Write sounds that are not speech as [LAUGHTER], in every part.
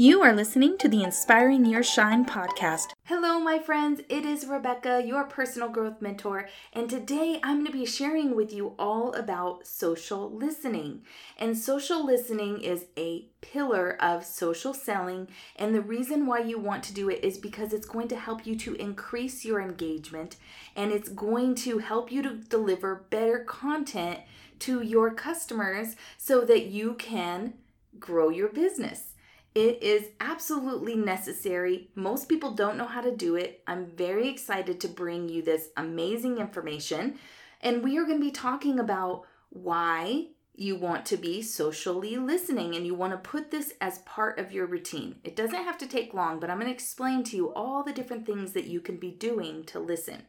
You are listening to the Inspiring Your Shine podcast. Hello, my friends. It is Rebecca, your personal growth mentor, and today I'm going to be sharing with you all about social listening. And social listening is a pillar of social selling, and the reason why you want to do it is because it's going to help you to increase your engagement and it's going to help you to deliver better content to your customers so that you can grow your business. It is absolutely necessary. Most people don't know how to do it. I'm very excited to bring you this amazing information. And we are going to be talking about why you want to be socially listening and you want to put this as part of your routine. It doesn't have to take long, but I'm going to explain to you all the different things that you can be doing to listen.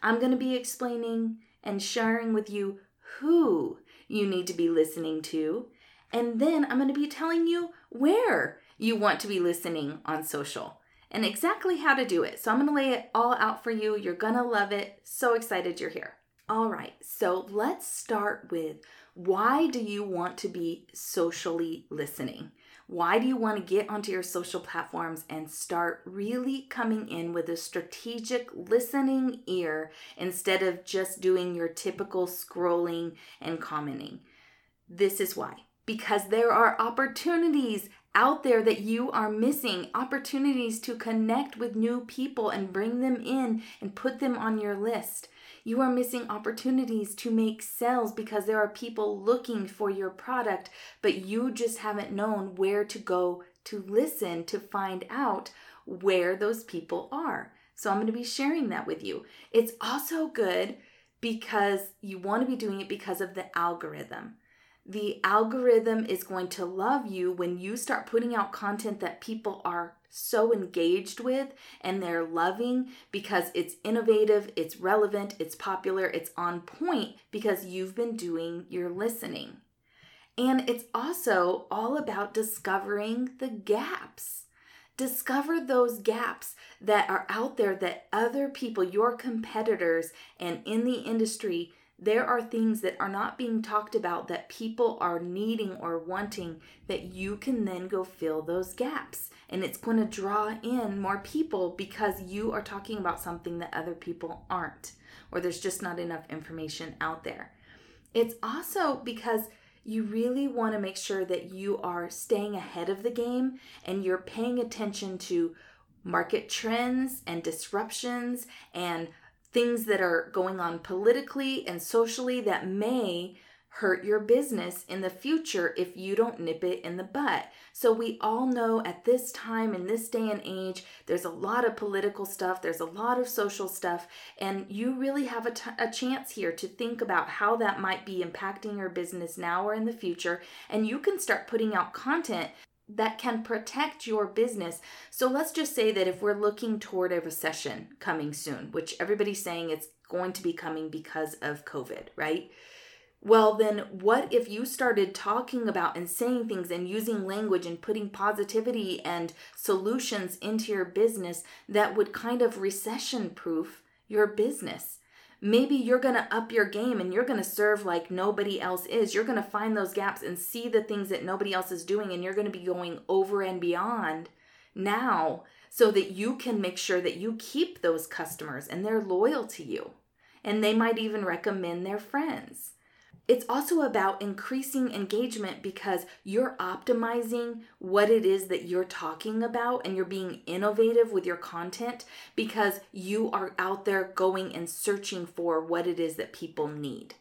I'm going to be explaining and sharing with you who you need to be listening to and then I'm going to be telling you where you want to be listening on social and exactly how to do it. So I'm going to lay it all out for you. You're going to love it. So excited you're here. All right, so let's start with why do you want to be socially listening? Why do you want to get onto your social platforms and start really coming in with a strategic listening ear instead of just doing your typical scrolling and commenting? This is why because there are opportunities out there that you are missing opportunities to connect with new people and bring them in and put them on your list. You are missing opportunities to make sales because there are people looking for your product, but you just haven't known where to go to listen to find out where those people are. So I'm going to be sharing that with you. It's also good because you want to be doing it because of the algorithm the algorithm is going to love you when you start putting out content that people are so engaged with and they're loving because it's innovative, it's relevant, it's popular, it's on point because you've been doing your listening. And it's also all about discovering the gaps. Discover those gaps that are out there that other people, your competitors, and in the industry there are things that are not being talked about that people are needing or wanting that you can then go fill those gaps. And it's going to draw in more people because you are talking about something that other people aren't, or there's just not enough information out there. It's also because you really want to make sure that you are staying ahead of the game and you're paying attention to market trends and disruptions and things that are going on politically and socially that may hurt your business in the future if you don't nip it in the butt. So, we all know at this time, in this day and age, there's a lot of political stuff, there's a lot of social stuff, and you really have a, t- a chance here to think about how that might be impacting your business now or in the future. And you can start putting out content that can protect your business. So let's just say that if we're looking toward a recession coming soon, which everybody's saying it's going to be coming because of COVID, right? Well, then what if you started talking about and saying things and using language and putting positivity and solutions into your business that would kind of recession proof your business? Maybe you're going to up your game and you're going to serve like nobody else is. You're going to find those gaps and see the things that nobody else is doing, and you're going to be going over and beyond now so that you can make sure that you keep those customers and they're loyal to you. And they might even recommend their friends. It's also about increasing engagement because you're optimizing what it is that you're talking about and you're being innovative with your content because you are out there going and searching for what it is that people need.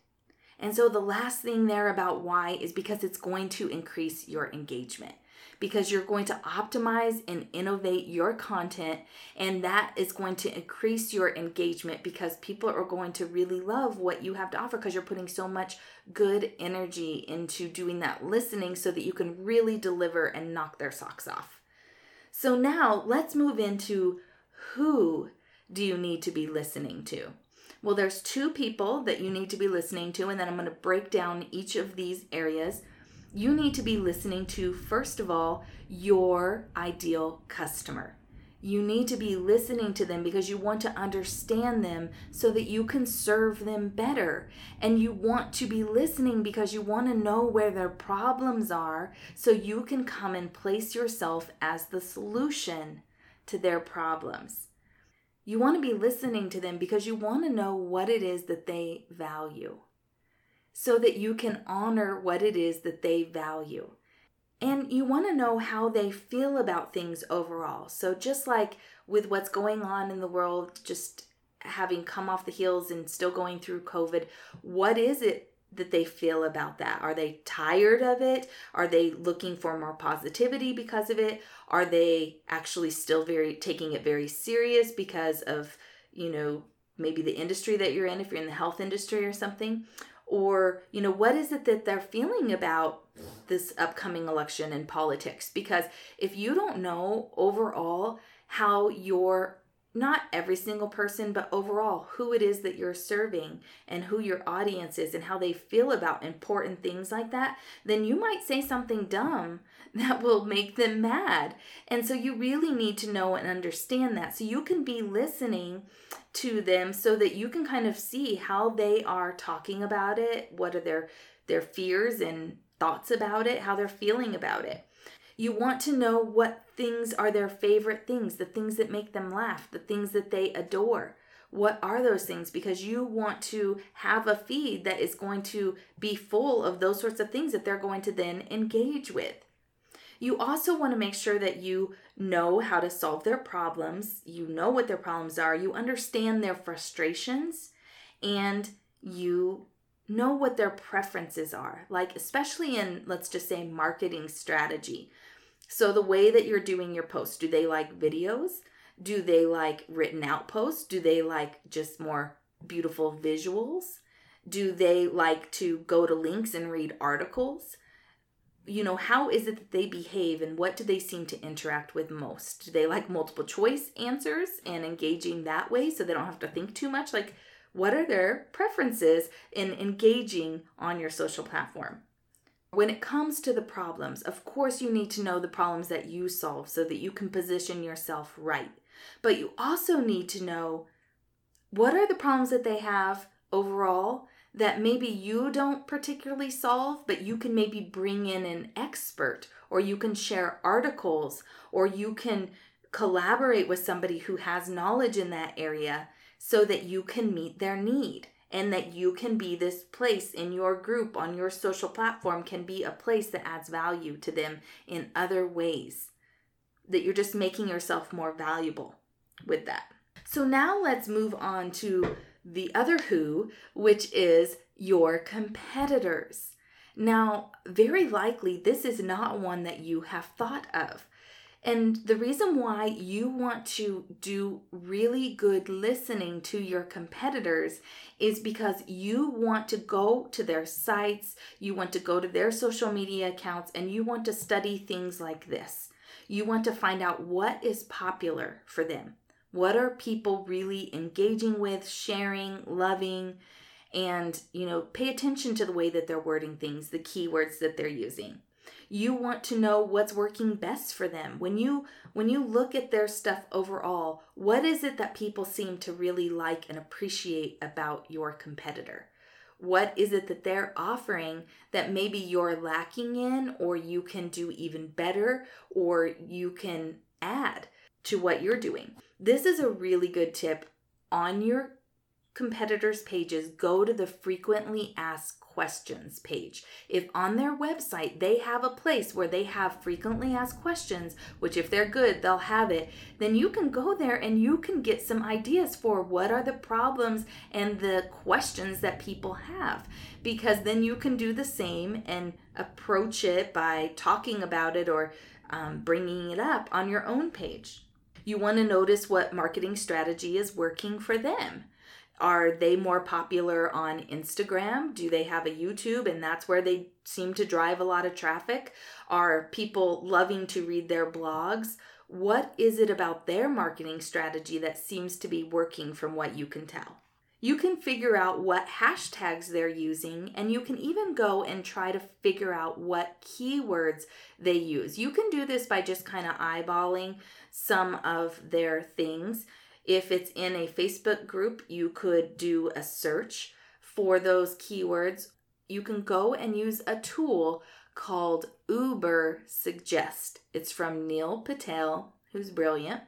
And so the last thing there about why is because it's going to increase your engagement because you're going to optimize and innovate your content, and that is going to increase your engagement because people are going to really love what you have to offer because you're putting so much good energy into doing that listening so that you can really deliver and knock their socks off. So, now let's move into who do you need to be listening to? Well, there's two people that you need to be listening to, and then I'm going to break down each of these areas you need to be listening to, first of all, your ideal customer. You need to be listening to them because you want to understand them so that you can serve them better. And you want to be listening because you want to know where their problems are so you can come and place yourself as the solution to their problems. You want to be listening to them because you want to know what it is that they value so that you can honor what it is that they value. And you want to know how they feel about things overall. So, just like with what's going on in the world, just having come off the heels and still going through COVID, what is it that they feel about that? Are they tired of it? Are they looking for more positivity because of it? Are they actually still very taking it very serious because of, you know, maybe the industry that you're in if you're in the health industry or something? Or you know what is it that they're feeling about this upcoming election and politics? Because if you don't know overall how your not every single person, but overall, who it is that you're serving and who your audience is and how they feel about important things like that, then you might say something dumb [LAUGHS] that will make them mad. And so you really need to know and understand that. So you can be listening to them so that you can kind of see how they are talking about it, what are their their fears and thoughts about it, how they're feeling about it. You want to know what things are their favorite things, the things that make them laugh, the things that they adore. What are those things? Because you want to have a feed that is going to be full of those sorts of things that they're going to then engage with. You also want to make sure that you know how to solve their problems, you know what their problems are, you understand their frustrations, and you know what their preferences are. Like, especially in, let's just say, marketing strategy. So, the way that you're doing your posts, do they like videos? Do they like written out posts? Do they like just more beautiful visuals? Do they like to go to links and read articles? you know, how is it that they behave and what do they seem to interact with most? Do they like multiple choice answers and engaging that way so they don't have to think too much? Like, what are their preferences in engaging on your social platform? When it comes to the problems, of course, you need to know the problems that you solve so that you can position yourself right. But you also need to know what are the problems that they have overall that maybe you don't particularly solve, but you can maybe bring in an expert, or you can share articles, or you can collaborate with somebody who has knowledge in that area so that you can meet their need and that you can be this place in your group on your social platform can be a place that adds value to them in other ways that you're just making yourself more valuable with that so now let's move on to the other who, which is your competitors. Now, very likely, this is not one that you have thought of. And the reason why you want to do really good listening to your competitors is because you want to go to their sites, you want to go to their social media accounts, and you want to study things like this. You want to find out what is popular for them. What are people really engaging with, sharing, loving, and, you know, pay attention to the way that they're wording things, the keywords that they're using. You want to know what's working best for them. When you when you look at their stuff overall, what is it that people seem to really like and appreciate about your competitor? What is it that they're offering that maybe you're lacking in or you can do even better or you can add to what you're doing? This is a really good tip on your competitors' pages. Go to the frequently asked questions page. If on their website they have a place where they have frequently asked questions, which if they're good, they'll have it, then you can go there and you can get some ideas for what are the problems and the questions that people have. Because then you can do the same and approach it by talking about it or um, bringing it up on your own page. You want to notice what marketing strategy is working for them. Are they more popular on Instagram? Do they have a YouTube and that's where they seem to drive a lot of traffic? Are people loving to read their blogs? What is it about their marketing strategy that seems to be working from what you can tell? You can figure out what hashtags they're using, and you can even go and try to figure out what keywords they use. You can do this by just kind of eyeballing some of their things. If it's in a Facebook group, you could do a search for those keywords. You can go and use a tool called Ubersuggest. It's from Neil Patel, who's brilliant.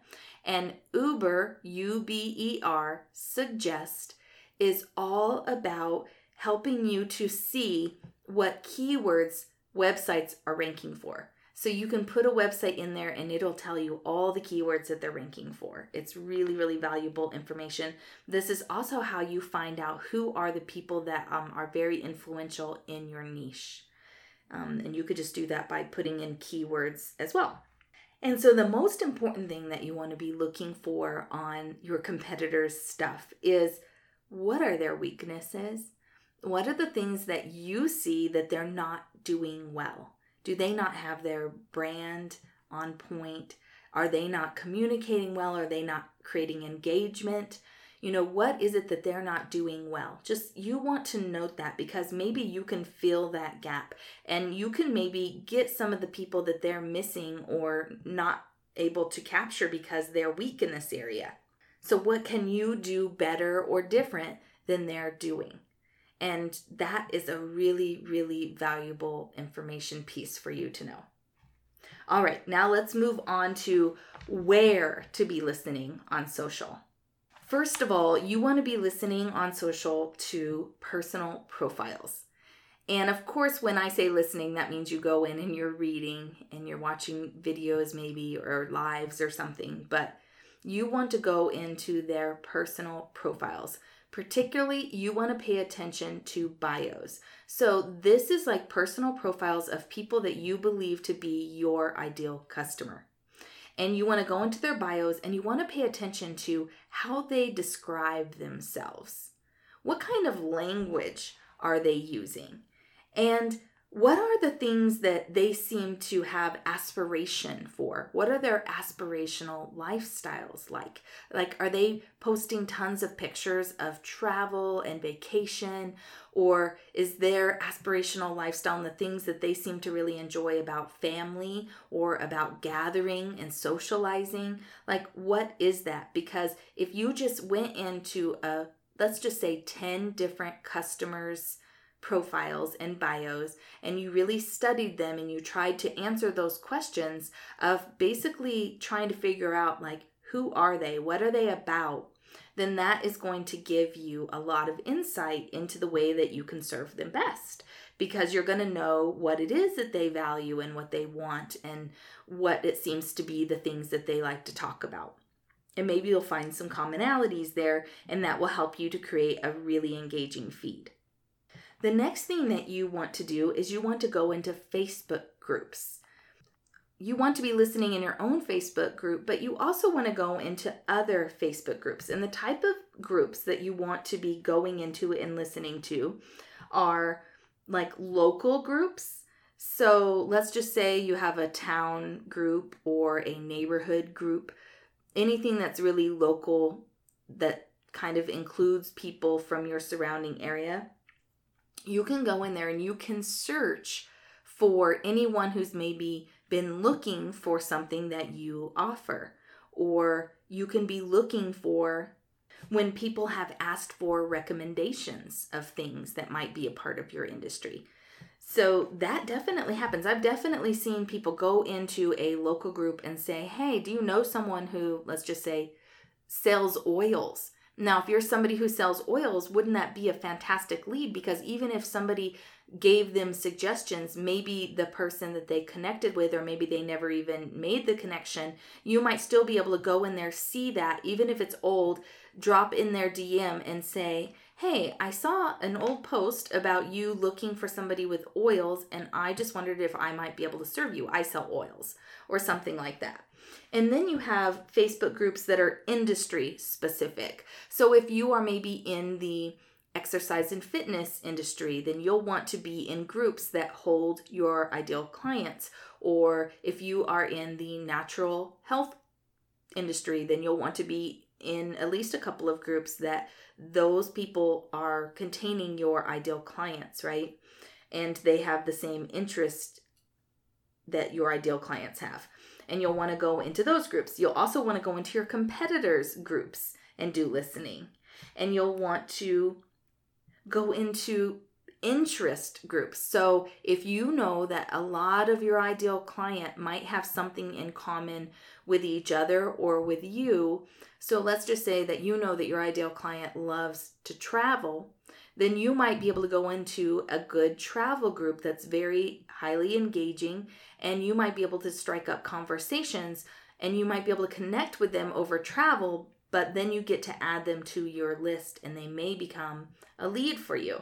And Uber, U B E R, Suggest is all about helping you to see what keywords websites are ranking for. So you can put a website in there and it'll tell you all the keywords that they're ranking for. It's really, really valuable information. This is also how you find out who are the people that um, are very influential in your niche. Um, and you could just do that by putting in keywords as well. And so, the most important thing that you want to be looking for on your competitors' stuff is what are their weaknesses? What are the things that you see that they're not doing well? Do they not have their brand on point? Are they not communicating well? Are they not creating engagement? You know, what is it that they're not doing well? Just you want to note that because maybe you can fill that gap and you can maybe get some of the people that they're missing or not able to capture because they're weak in this area. So, what can you do better or different than they're doing? And that is a really, really valuable information piece for you to know. All right, now let's move on to where to be listening on social. First of all, you want to be listening on social to personal profiles. And of course, when I say listening, that means you go in and you're reading and you're watching videos, maybe, or lives or something. But you want to go into their personal profiles. Particularly, you want to pay attention to bios. So, this is like personal profiles of people that you believe to be your ideal customer. And you want to go into their bios and you want to pay attention to how they describe themselves. What kind of language are they using? And what are the things that they seem to have aspiration for? What are their aspirational lifestyles like? Like, are they posting tons of pictures of travel and vacation? Or is their aspirational lifestyle and the things that they seem to really enjoy about family or about gathering and socializing? Like, what is that? Because if you just went into a, let's just say 10 different customers' profiles and bios and you really studied them and you tried to answer those questions of basically trying to figure out like who are they? What are they about? Then that is going to give you a lot of insight into the way that you can serve them best because you're going to know what it is that they value and what they want and what it seems to be the things that they like to talk about. And maybe you'll find some commonalities there and that will help you to create a really engaging feed the next thing that you want to do is you want to go into Facebook groups. You want to be listening in your own Facebook group, but you also want to go into other Facebook groups. And the type of groups that you want to be going into and listening to are like local groups. So let's just say you have a town group or a neighborhood group, anything that's really local that kind of includes people from your surrounding area you can go in there and you can search for anyone who's maybe been looking for something that you offer. Or you can be looking for when people have asked for recommendations of things that might be a part of your industry. So that definitely happens. I've definitely seen people go into a local group and say, Hey, do you know someone who, let's just say, sells oils? Now, if you're somebody who sells oils, wouldn't that be a fantastic lead? Because even if somebody gave them suggestions, maybe the person that they connected with, or maybe they never even made the connection, you might still be able to go in there, see that, even if it's old, drop in their DM and say, Hey, I saw an old post about you looking for somebody with oils, and I just wondered if I might be able to serve you. I sell oils, or something like that. And then you have Facebook groups that are industry specific. So if you are maybe in the exercise and fitness industry, then you'll want to be in groups that hold your ideal clients. Or if you are in the natural health industry, then you'll want to be in at least a couple of groups that those people are containing your ideal clients, right? And they have the same interest that your ideal clients have. And you'll want to go into those groups. You'll also want to go into your competitors' groups and do listening. And you'll want to go into interest groups. So if you know that a lot of your ideal client might have something in common with each other or with you, so let's just say that you know that your ideal client loves to travel, then you might be able to go into a good travel group that's very highly engaging and you might be able to strike up conversations and you might be able to connect with them over travel, but then you get to add them to your list and they may become a lead for you.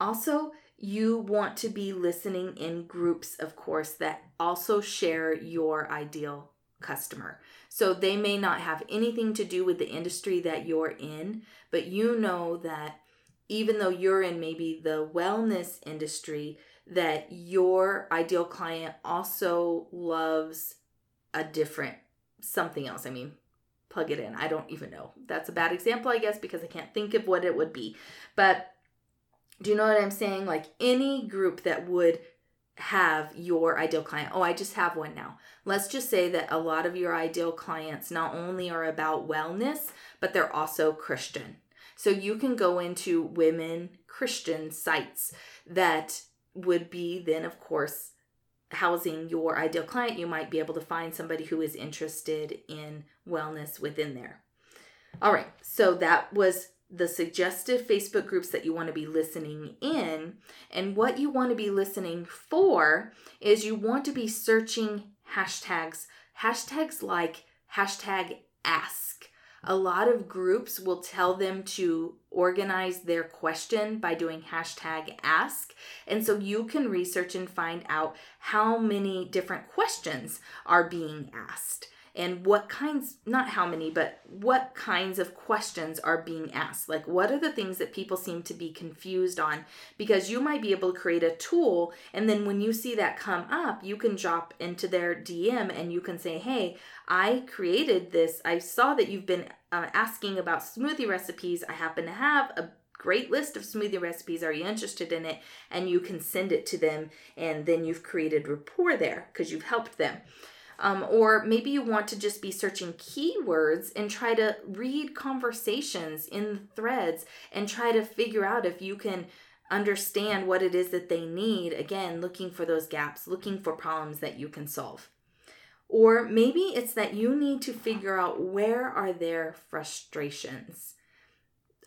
Also, you want to be listening in groups, of course, that also share your ideal customer. So they may not have anything to do with the industry that you're in, but you know that even though you're in maybe the wellness industry, that your ideal client also loves a different something else. I mean, plug it in. I don't even know. That's a bad example, I guess, because I can't think of what it would be. But do you know what I'm saying? Like any group that would have your ideal client. Oh, I just have one now. Let's just say that a lot of your ideal clients not only are about wellness, but they're also Christian. So you can go into women Christian sites that would be then, of course, housing your ideal client. You might be able to find somebody who is interested in wellness within there. All right, so that was the suggestive Facebook groups that you want to be listening in. And what you want to be listening for is you want to be searching hashtags, hashtags like hashtag ask. A lot of groups will tell them to organize their question by doing hashtag ask. And so you can research and find out how many different questions are being asked and what kinds not how many but what kinds of questions are being asked like what are the things that people seem to be confused on because you might be able to create a tool and then when you see that come up you can drop into their dm and you can say hey i created this i saw that you've been uh, asking about smoothie recipes i happen to have a great list of smoothie recipes. Are you interested in it? And you can send it to them, and then you've created rapport there because you've helped them. Um, or maybe you want to just be searching keywords and try to read conversations in the threads and try to figure out if you can understand what it is that they need. Again, looking for those gaps, looking for problems that you can solve. Or maybe it's that you need to figure out where are their frustrations.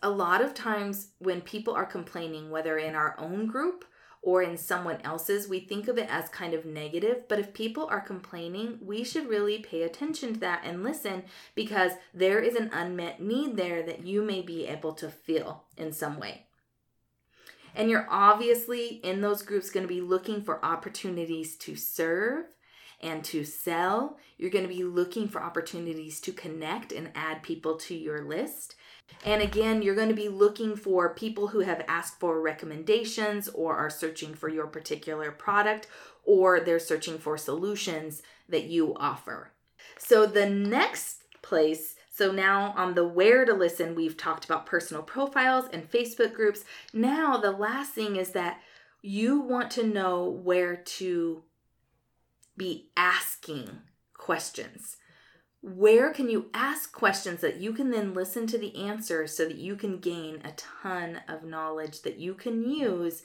A lot of times when people are complaining, whether in our own group or in someone else's, we think of it as kind of negative. But if people are complaining, we should really pay attention to that and listen because there is an unmet need there that you may be able to fill in some way. And you're obviously in those groups going to be looking for opportunities to serve and to sell. You're going to be looking for opportunities to connect and add people to your list. And again, you're going to be looking for people who have asked for recommendations or are searching for your particular product or they're searching for solutions that you offer. So the next place so now on the where to listen, we've talked about personal profiles and Facebook groups. Now the last thing is that you want to know where to be asking questions where can you ask questions that you can then listen to the answers so that you can gain a ton of knowledge that you can use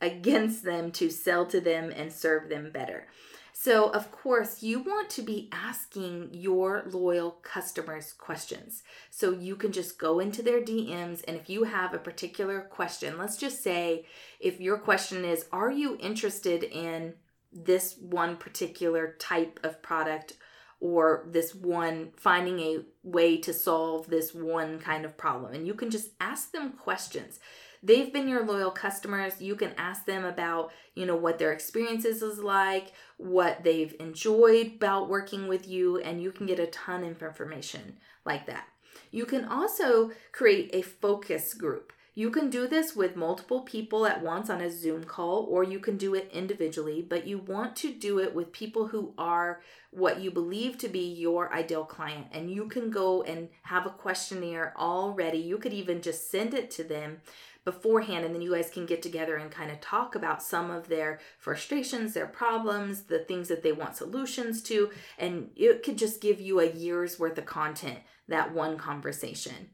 against them to sell to them and serve them better. So, of course, you want to be asking your loyal customers questions. So, you can just go into their DMs, and if you have a particular question, let's just say if your question is, Are you interested in this one particular type of product or this one finding a way to solve this one kind of problem. And you can just ask them questions. They've been your loyal customers. You can ask them about, you know, what their experiences is like, what they've enjoyed about working with you, and you can get a ton of information like that. You can also create a focus group. You can do this with multiple people at once on a Zoom call, or you can do it individually, but you want to do it with people who are what you believe to be your ideal client. And you can go and have a questionnaire already. You could even just send it to them beforehand, and then you guys can get together and kind of talk about some of their frustrations, their problems, the things that they want solutions to. And it could just give you a year's worth of content, that one conversation.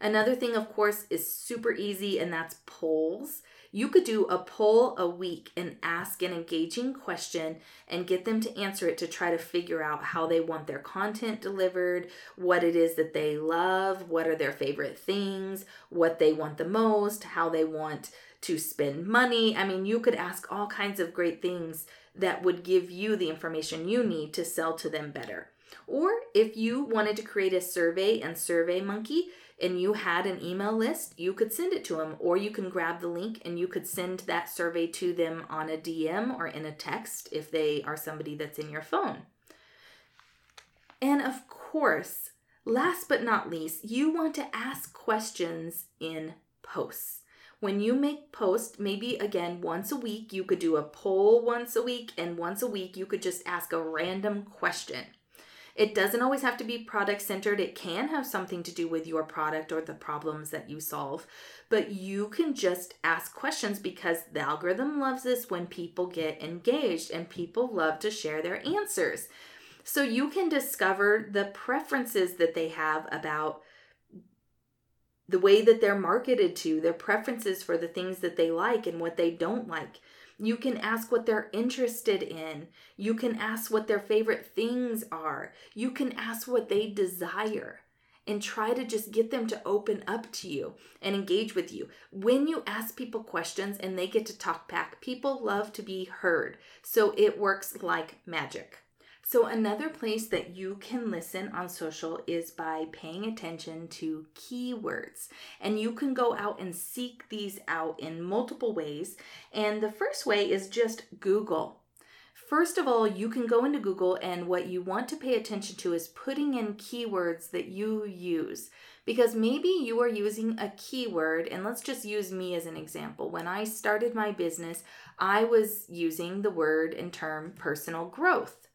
Another thing, of course, is super easy, and that's polls. You could do a poll a week and ask an engaging question and get them to answer it to try to figure out how they want their content delivered, what it is that they love, what are their favorite things, what they want the most, how they want to spend money. I mean, you could ask all kinds of great things that would give you the information you need to sell to them better. Or if you wanted to create a survey and SurveyMonkey, and you had an email list, you could send it to them, or you can grab the link and you could send that survey to them on a DM or in a text if they are somebody that's in your phone. And of course, last but not least, you want to ask questions in posts. When you make posts, maybe again once a week, you could do a poll once a week, and once a week, you could just ask a random question. It doesn't always have to be product centered, it can have something to do with your product or the problems that you solve. But you can just ask questions because the algorithm loves this when people get engaged and people love to share their answers. So you can discover the preferences that they have about the way that they're marketed to, their preferences for the things that they like and what they don't like. You can ask what they're interested in. You can ask what their favorite things are. You can ask what they desire and try to just get them to open up to you and engage with you. When you ask people questions and they get to talk back, people love to be heard. So it works like magic. So, another place that you can listen on social is by paying attention to keywords. And you can go out and seek these out in multiple ways. And the first way is just Google. First of all, you can go into Google, and what you want to pay attention to is putting in keywords that you use. Because maybe you are using a keyword, and let's just use me as an example. When I started my business, I was using the word and term personal growth.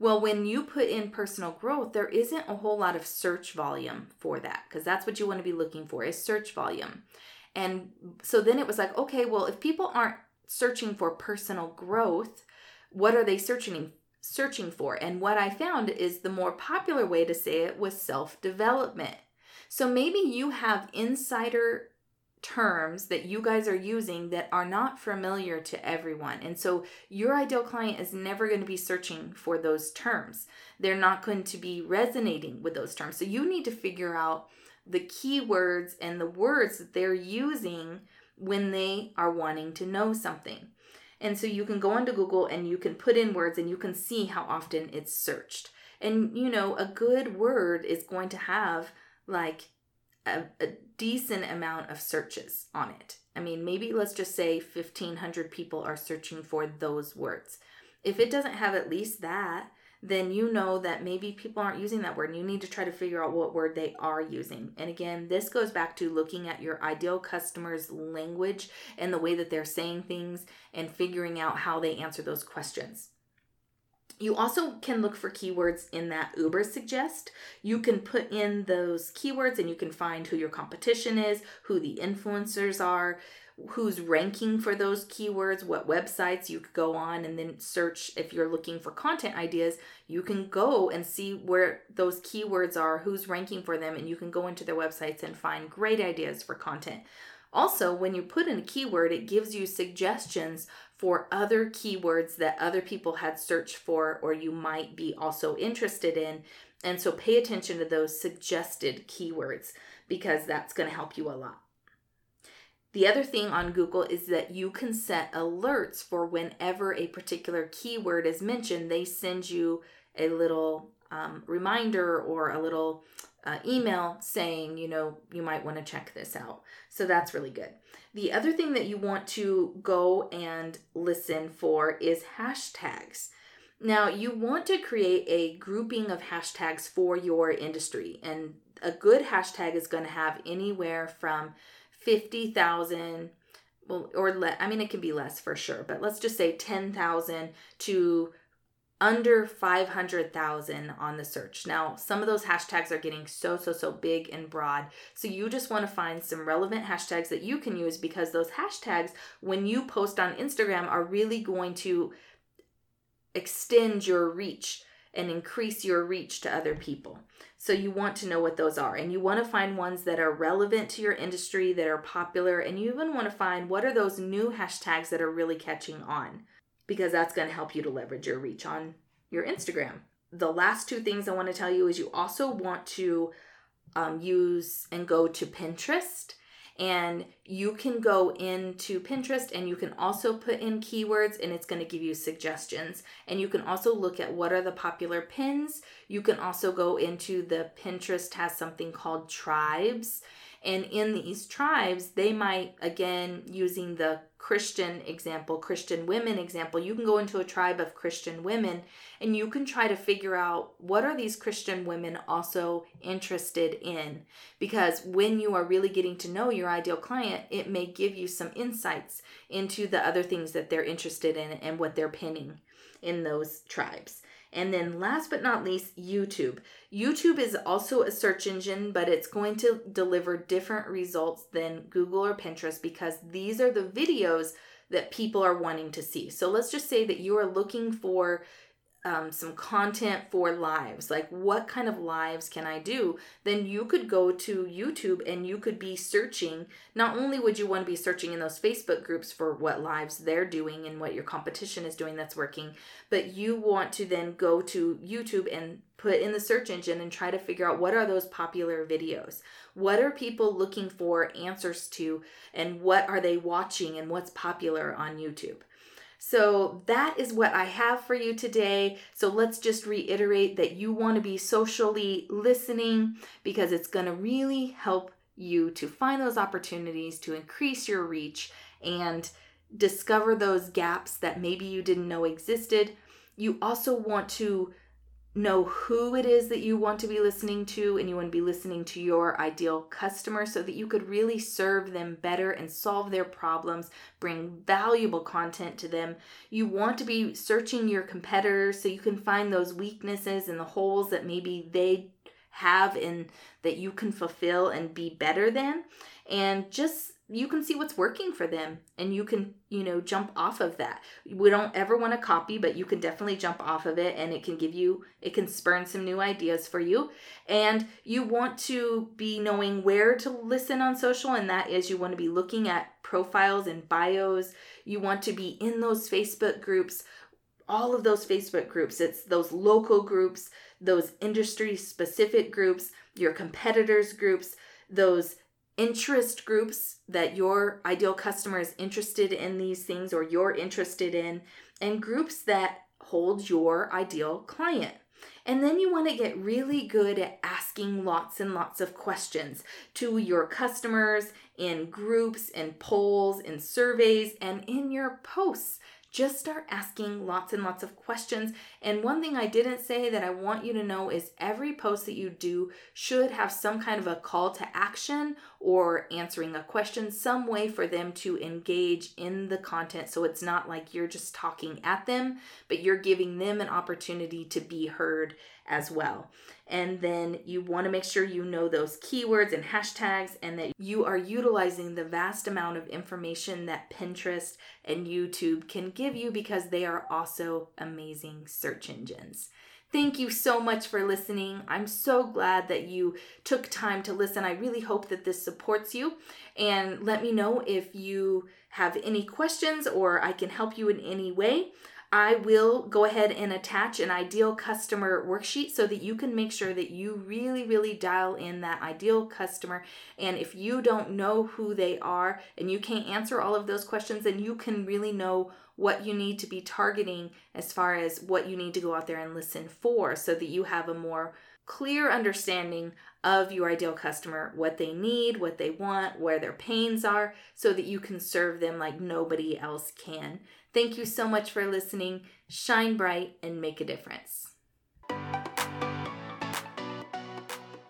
Well, when you put in personal growth, there isn't a whole lot of search volume for that because that's what you want to be looking for is search volume. And so then it was like, okay, well, if people aren't searching for personal growth, what are they searching searching for? And what I found is the more popular way to say it was self-development. So maybe you have insider terms that you guys are using that are not familiar to everyone. And so your ideal client is never going to be searching for those terms. They're not going to be resonating with those terms. So you need to figure out the keywords and the words that they're using when they are wanting to know something. And so you can go onto Google and you can put in words and you can see how often it's searched. And you know, a good word is going to have like a, a decent amount of searches on it. I mean, maybe let's just say 1,500 people are searching for those words. If it doesn't have at least that, then you know that maybe people aren't using that word and you need to try to figure out what word they are using. And again, this goes back to looking at your ideal customer's language and the way that they're saying things and figuring out how they answer those questions. You also can look for keywords in that Ubersuggest. You can put in those keywords and you can find who your competition is, who the influencers are, who's ranking for those keywords, what websites you could go on and then search if you're looking for content ideas. You can go and see where those keywords are, who's ranking for them, and you can go into their websites and find great ideas for content. Also, when you put in a keyword, it gives you suggestions for other keywords that other people had searched for or you might be also interested in. And so pay attention to those suggested keywords because that's going to help you a lot. The other thing on Google is that you can set alerts for whenever a particular keyword is mentioned, they send you a little um, reminder or a little uh, email saying, you know, you might want to check this out. So that's really good. The other thing that you want to go and listen for is hashtags. Now, you want to create a grouping of hashtags for your industry, and a good hashtag is going to have anywhere from 50,000 well or le- I mean it can be less for sure, but let's just say 10,000 to under 500,000 on the search. Now, some of those hashtags are getting so, so, so big and broad. So, you just want to find some relevant hashtags that you can use because those hashtags, when you post on Instagram, are really going to extend your reach and increase your reach to other people. So you want to know what those are and you want to find ones that are relevant to your industry that are popular and you even want to find what are those new hashtags that are really catching on because that's going to help you to leverage your reach on your Instagram. The last two things I want to tell you is you also want to um, use and go to Pinterest and you can go into Pinterest and you can also put in keywords and it's going to give you suggestions. And you can also look at what are the popular pins. You can also go into the Pinterest has something called tribes and in these tribes, they might, again, using the Christian example, Christian women example, you can go into a tribe of Christian women and you can try to figure out what are these Christian women also interested in. Because when you are really getting to know your ideal client, it may give you some insights into the other things that they're interested in and what they're pinning in those tribes. And then last but not least, YouTube. YouTube is also a search engine, but it's going to deliver different results than Google or Pinterest because these are the videos that people are wanting to see. So let's just say that you are looking for um, some content for lives, like what kind of lives can I do? Then you could go to YouTube and you could be searching. Not only would you want to be searching in those Facebook groups for what lives they're doing and what your competition is doing that's working, but you want to then go to YouTube and put in the search engine and try to figure out what are those popular videos? What are people looking for answers to and what are they watching and what's popular on YouTube? So that is what I have for you today. So let's just reiterate that you want to be socially listening because it's going to really help you to find those opportunities to increase your reach and discover those gaps that maybe you didn't know existed. You also want to know who it is that you want to be listening to and you want to be listening to your ideal customer so that you could really serve them better and solve their problems, bring valuable content to them. You want to be searching your competitors so you can find those weaknesses and the holes that maybe they have and that you can fulfill and be better than and just you can see what's working for them and you can you know jump off of that. We don't ever want to copy but you can definitely jump off of it and it can give you it can spurn some new ideas for you. And you want to be knowing where to listen on social and that is you want to be looking at profiles and bios. You want to be in those facebook groups all of those facebook groups. It's those local groups those industry specific groups your competitors groups those interest groups that your ideal customer is interested in these things or you're interested in, and groups that hold your ideal client. And then you want to get really good at asking lots and lots of questions to your customers in groups, in polls, in surveys, and in your posts just start asking lots and lots of questions. And one thing I didn't say that I want you to know is every post that you do should have some kind of a call to action or answering a question, some way for them to engage in the content. So it's not like you're just talking at them, but you're giving them an opportunity to be heard as well. And then you want to make sure you know those keywords and hashtags and that you are utilizing the vast amount of information that Pinterest and YouTube can give you because they are also amazing search engines. Thank you so much for listening. I'm so glad that you took time to listen. I really hope that this supports you. And let me know if you have any questions or I can help you in any way. I will go ahead and attach an ideal customer worksheet so that you can make sure that you really, really dial in that ideal customer. And if you don't know who they are and you can't answer all of those questions, then you can really know what you need to be targeting as far as what you need to go out there and listen for so that you have a more clear understanding of your ideal customer, what they need, what they want, where their pains are, so that you can serve them like nobody else can. Thank you so much for listening. Shine bright and make a difference.